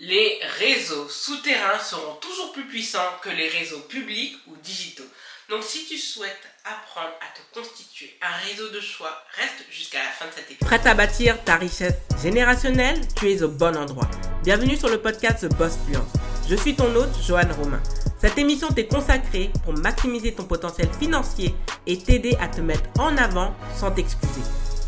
les réseaux souterrains seront toujours plus puissants que les réseaux publics ou digitaux. Donc si tu souhaites apprendre à te constituer un réseau de choix, reste jusqu'à la fin de cette épisode. Prête à bâtir ta richesse générationnelle? Tu es au bon endroit. Bienvenue sur le podcast Boss Fluence. Je suis ton hôte, Joanne Romain. Cette émission t'est consacrée pour maximiser ton potentiel financier et t'aider à te mettre en avant sans t'excuser.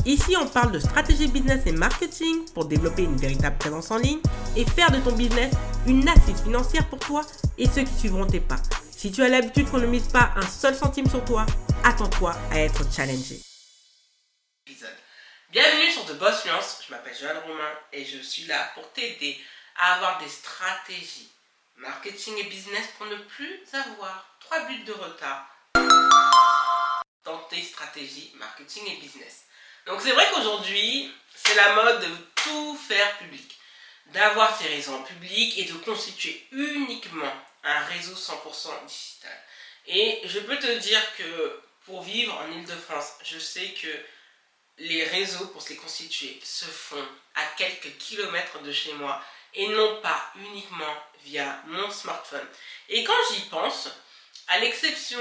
Ici, on parle de stratégie business et marketing pour développer une véritable présence en ligne et faire de ton business une assise financière pour toi et ceux qui suivront tes pas. Si tu as l'habitude qu'on ne mise pas un seul centime sur toi, attends-toi à être challengé. Bienvenue sur The Boss Fluence, je m'appelle Joanne Romain et je suis là pour t'aider à avoir des stratégies marketing et business pour ne plus avoir trois buts de retard dans tes stratégies marketing et business. Donc c'est vrai qu'aujourd'hui, c'est la mode de tout faire public, d'avoir ses réseaux en public et de constituer uniquement un réseau 100% digital. Et je peux te dire que pour vivre en Ile-de-France, je sais que les réseaux pour se les constituer se font à quelques kilomètres de chez moi et non pas uniquement via mon smartphone. Et quand j'y pense, à l'exception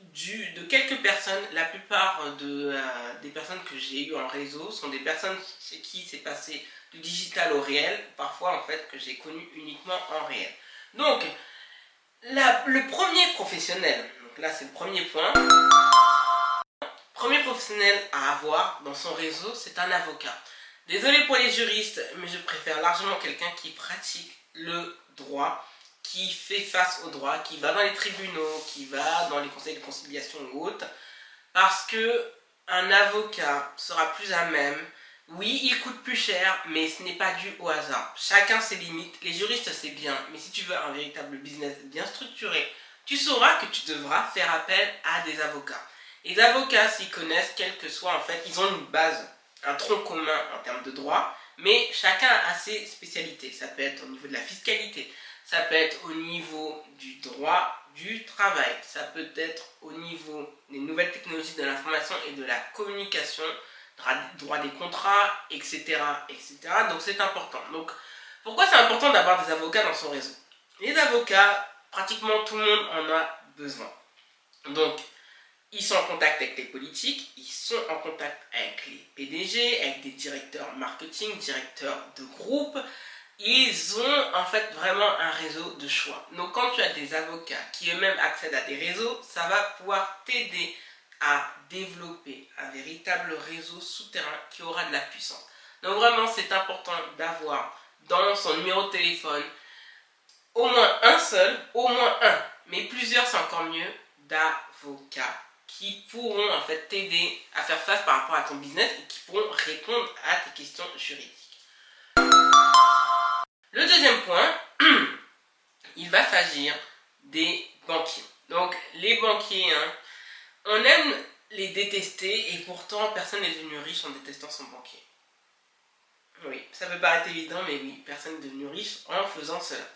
de quelques personnes, la plupart euh, des personnes que j'ai eues en réseau sont des personnes chez qui c'est passé du digital au réel, parfois en fait que j'ai connu uniquement en réel. Donc, le premier professionnel, donc là c'est le premier point, premier professionnel à avoir dans son réseau, c'est un avocat. Désolé pour les juristes, mais je préfère largement quelqu'un qui pratique le droit qui fait face au droit, qui va dans les tribunaux, qui va dans les conseils de conciliation ou autres, parce que un avocat sera plus à même. Oui, il coûte plus cher, mais ce n'est pas dû au hasard. Chacun ses limites. Les juristes, c'est bien, mais si tu veux un véritable business bien structuré, tu sauras que tu devras faire appel à des avocats. Les avocats s'y connaissent, quel que soit, en fait, ils ont une base, un tronc commun en termes de droit, mais chacun a ses spécialités. Ça peut être au niveau de la fiscalité, ça peut être au niveau du droit du travail, ça peut être au niveau des nouvelles technologies de l'information et de la communication, droit des contrats, etc. etc. Donc c'est important. Donc pourquoi c'est important d'avoir des avocats dans son réseau? Les avocats, pratiquement tout le monde en a besoin. Donc ils sont en contact avec les politiques, ils sont en contact avec les PDG, avec des directeurs marketing, directeurs de groupe, ils ont en fait vraiment un réseau de choix. Donc quand tu as des avocats qui eux-mêmes accèdent à des réseaux, ça va pouvoir t'aider à développer un véritable réseau souterrain qui aura de la puissance. Donc vraiment, c'est important d'avoir dans son numéro de téléphone au moins un seul, au moins un, mais plusieurs c'est encore mieux, d'avocats qui pourront en fait t'aider à faire face par rapport à ton business et qui pourront répondre à tes questions juridiques. Va s'agir des banquiers. Donc les banquiers, hein, on aime les détester et pourtant personne n'est devenu riche en détestant son banquier. Oui, ça peut paraître évident, mais oui, personne n'est devenu riche en faisant cela.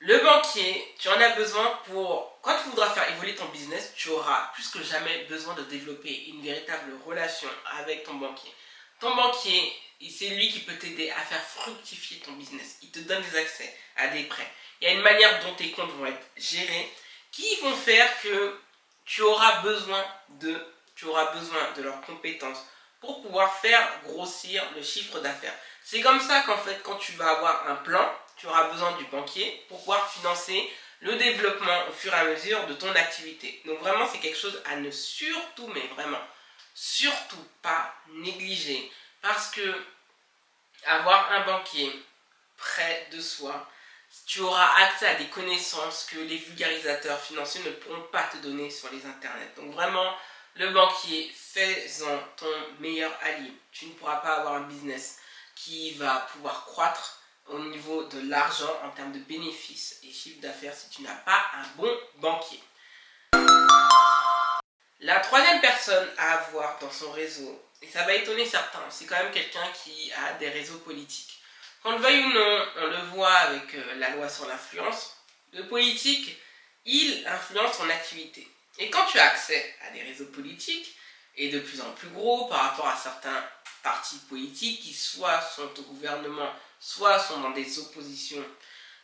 Le banquier, tu en as besoin pour... Quand tu voudras faire évoluer ton business, tu auras plus que jamais besoin de développer une véritable relation avec ton banquier. Ton banquier, c'est lui qui peut t'aider à faire fructifier ton business. Il te donne des accès à des prêts. Il y a une manière dont tes comptes vont être gérés qui vont faire que tu auras besoin de, tu auras besoin de leurs compétences pour pouvoir faire grossir le chiffre d'affaires. C'est comme ça qu'en fait, quand tu vas avoir un plan, tu auras besoin du banquier pour pouvoir financer le développement au fur et à mesure de ton activité. Donc vraiment, c'est quelque chose à ne surtout, mais vraiment, surtout pas négliger. Parce que avoir un banquier près de soi, tu auras accès à des connaissances que les vulgarisateurs financiers ne pourront pas te donner sur les internets. Donc vraiment, le banquier, fais-en ton meilleur allié. Tu ne pourras pas avoir un business qui va pouvoir croître au niveau de l'argent en termes de bénéfices et chiffre d'affaires si tu n'as pas un bon banquier. La troisième personne à avoir dans son réseau, et ça va étonner certains, c'est quand même quelqu'un qui a des réseaux politiques. Qu'on le veuille ou non, on le voit avec euh, la loi sur l'influence, le politique, il influence son activité. Et quand tu as accès à des réseaux politiques, et de plus en plus gros par rapport à certains partis politiques qui soit sont au gouvernement, soit sont dans des oppositions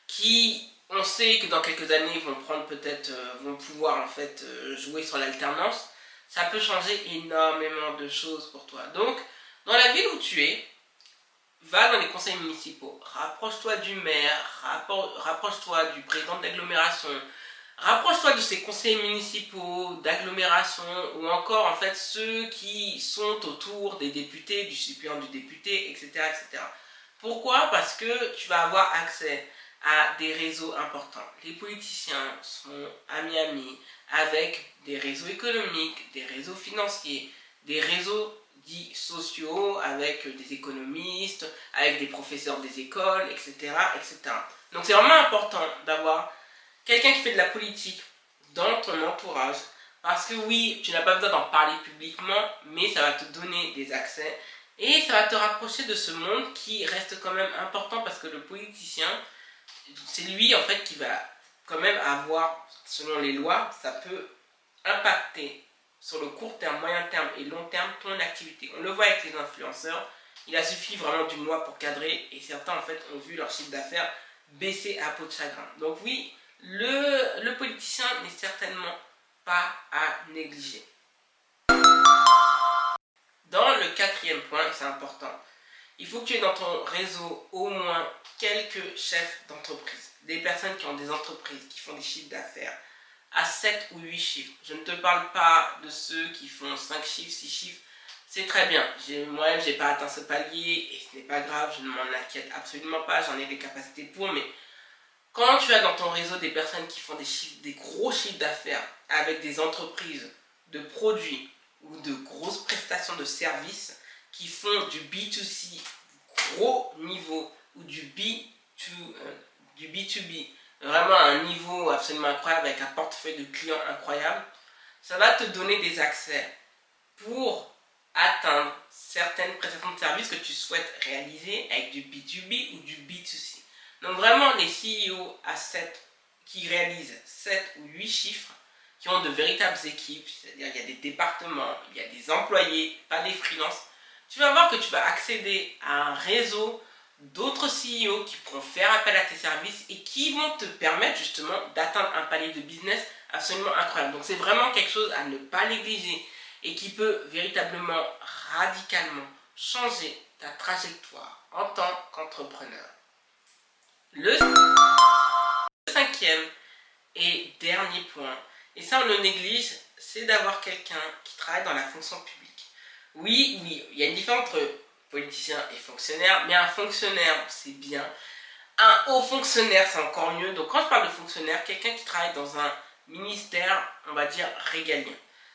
qui, on sait que dans quelques années, vont prendre peut-être, euh, vont pouvoir en fait euh, jouer sur l'alternance, ça peut changer énormément de choses pour toi. Donc, dans la ville où tu es, va dans les conseils municipaux, rapproche-toi du maire, rapproche-toi du président d'agglomération, rapproche-toi de ces conseils municipaux, d'agglomération, ou encore en fait ceux qui sont autour des députés, du suppléant du député, etc., etc. Pourquoi? Parce que tu vas avoir accès à des réseaux importants. Les politiciens sont amis-amis avec des réseaux économiques, des réseaux financiers, des réseaux dits sociaux avec des économistes, avec des professeurs des écoles, etc. etc. Donc c'est vraiment important d'avoir quelqu'un qui fait de la politique dans ton entourage. Parce que oui, tu n'as pas besoin d'en parler publiquement, mais ça va te donner des accès. Et ça va te rapprocher de ce monde qui reste quand même important parce que le politicien, c'est lui en fait qui va quand même avoir, selon les lois, ça peut impacter sur le court terme, moyen terme et long terme ton activité. On le voit avec les influenceurs, il a suffi vraiment d'une loi pour cadrer et certains en fait ont vu leur chiffre d'affaires baisser à peau de chagrin. Donc oui, le, le politicien n'est certainement pas à négliger. Dans le quatrième point, c'est important, il faut que tu aies dans ton réseau au moins quelques chefs d'entreprise, des personnes qui ont des entreprises, qui font des chiffres d'affaires à 7 ou 8 chiffres. Je ne te parle pas de ceux qui font 5 chiffres, 6 chiffres. C'est très bien. Moi-même, je n'ai pas atteint ce palier et ce n'est pas grave, je ne m'en inquiète absolument pas, j'en ai des capacités pour, mais quand tu as dans ton réseau des personnes qui font des, chiffres, des gros chiffres d'affaires avec des entreprises de produits ou de grosses prestations de services qui font du B2C gros niveau ou du, B2, euh, du B2B vraiment à un niveau absolument incroyable avec un portefeuille de clients incroyable, ça va te donner des accès pour atteindre certaines prestations de services que tu souhaites réaliser avec du B2B ou du B2C. Donc vraiment les CEO à 7 qui réalisent 7 ou 8 chiffres, qui ont de véritables équipes, c'est-à-dire il y a des départements, il y a des employés, pas des freelances, tu vas voir que tu vas accéder à un réseau d'autres CEO qui pourront faire appel à tes services et qui vont te permettre justement d'atteindre un palier de business absolument incroyable. Donc c'est vraiment quelque chose à ne pas négliger et qui peut véritablement radicalement changer ta trajectoire en tant qu'entrepreneur. Le cinquième et dernier point, et ça on le néglige, c'est d'avoir quelqu'un qui travaille dans la fonction publique. Oui, oui, il y a une différence entre politicien et fonctionnaire, mais un fonctionnaire, c'est bien. Un haut fonctionnaire, c'est encore mieux. Donc quand je parle de fonctionnaire, quelqu'un qui travaille dans un ministère, on va dire, régalien.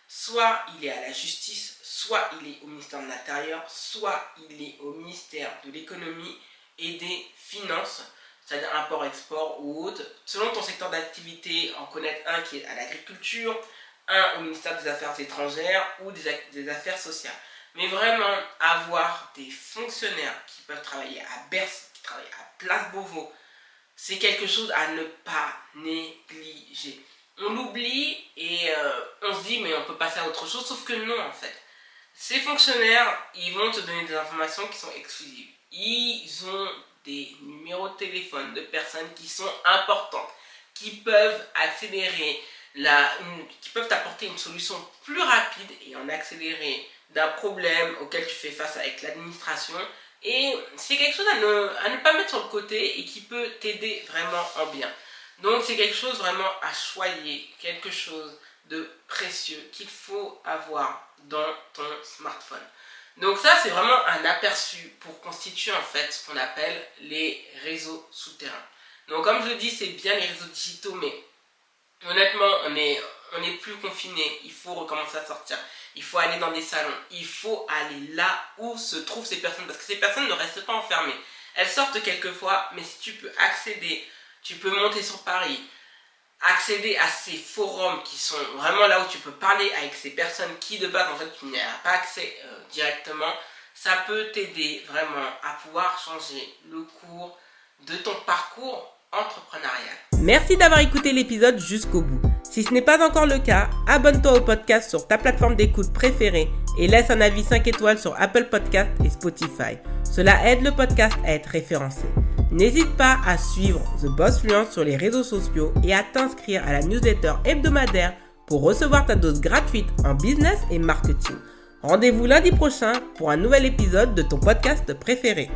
Soit il est à la justice, soit il est au ministère de l'Intérieur, soit il est au ministère de l'économie et des finances, c'est-à-dire import-export ou autre. Selon ton secteur d'activité, en connaître un qui est à l'agriculture, un au ministère des Affaires étrangères ou des, des affaires sociales. Mais vraiment, avoir des fonctionnaires qui peuvent travailler à Bercy, qui travaillent à Place Beauvau, c'est quelque chose à ne pas négliger. On l'oublie et euh, on se dit mais on peut passer à autre chose, sauf que non en fait. Ces fonctionnaires, ils vont te donner des informations qui sont exclusives. Ils ont des numéros de téléphone de personnes qui sont importantes, qui peuvent accélérer la, qui peuvent t'apporter une solution plus rapide et en accélérer d'un problème auquel tu fais face avec l'administration. Et c'est quelque chose à ne, pas mettre sur le côté et qui peut t'aider vraiment en bien. Donc c'est quelque chose vraiment à choyer, quelque chose de précieux qu'il faut avoir dans ton smartphone. Donc ça c'est vraiment un aperçu pour constituer en fait ce qu'on appelle les réseaux souterrains. Donc comme je le dis c'est bien les réseaux digitaux mais honnêtement on est, on est plus confiné, il faut recommencer à sortir il faut aller dans des salons, il faut aller là où se trouvent ces personnes, parce que ces personnes ne restent pas enfermées. Elles sortent quelquefois, mais si tu peux accéder, tu peux monter sur Paris, accéder à ces forums qui sont vraiment là où tu peux parler avec ces personnes qui de base en fait tu n'as pas accès euh, directement, ça peut t'aider vraiment à pouvoir changer le cours de ton parcours entrepreneurial. Merci d'avoir écouté l'épisode jusqu'au bout. Si ce n'est pas encore le cas, abonne-toi au podcast sur ta plateforme d'écoute préférée et laisse un avis 5 étoiles sur Apple Podcast et Spotify. Cela aide le podcast à être référencé. N'hésite pas à suivre The Boss Fluence sur les réseaux sociaux et à t'inscrire à la newsletter hebdomadaire pour recevoir ta dose gratuite en business et marketing. Rendez-vous lundi prochain pour un nouvel épisode de ton podcast préféré.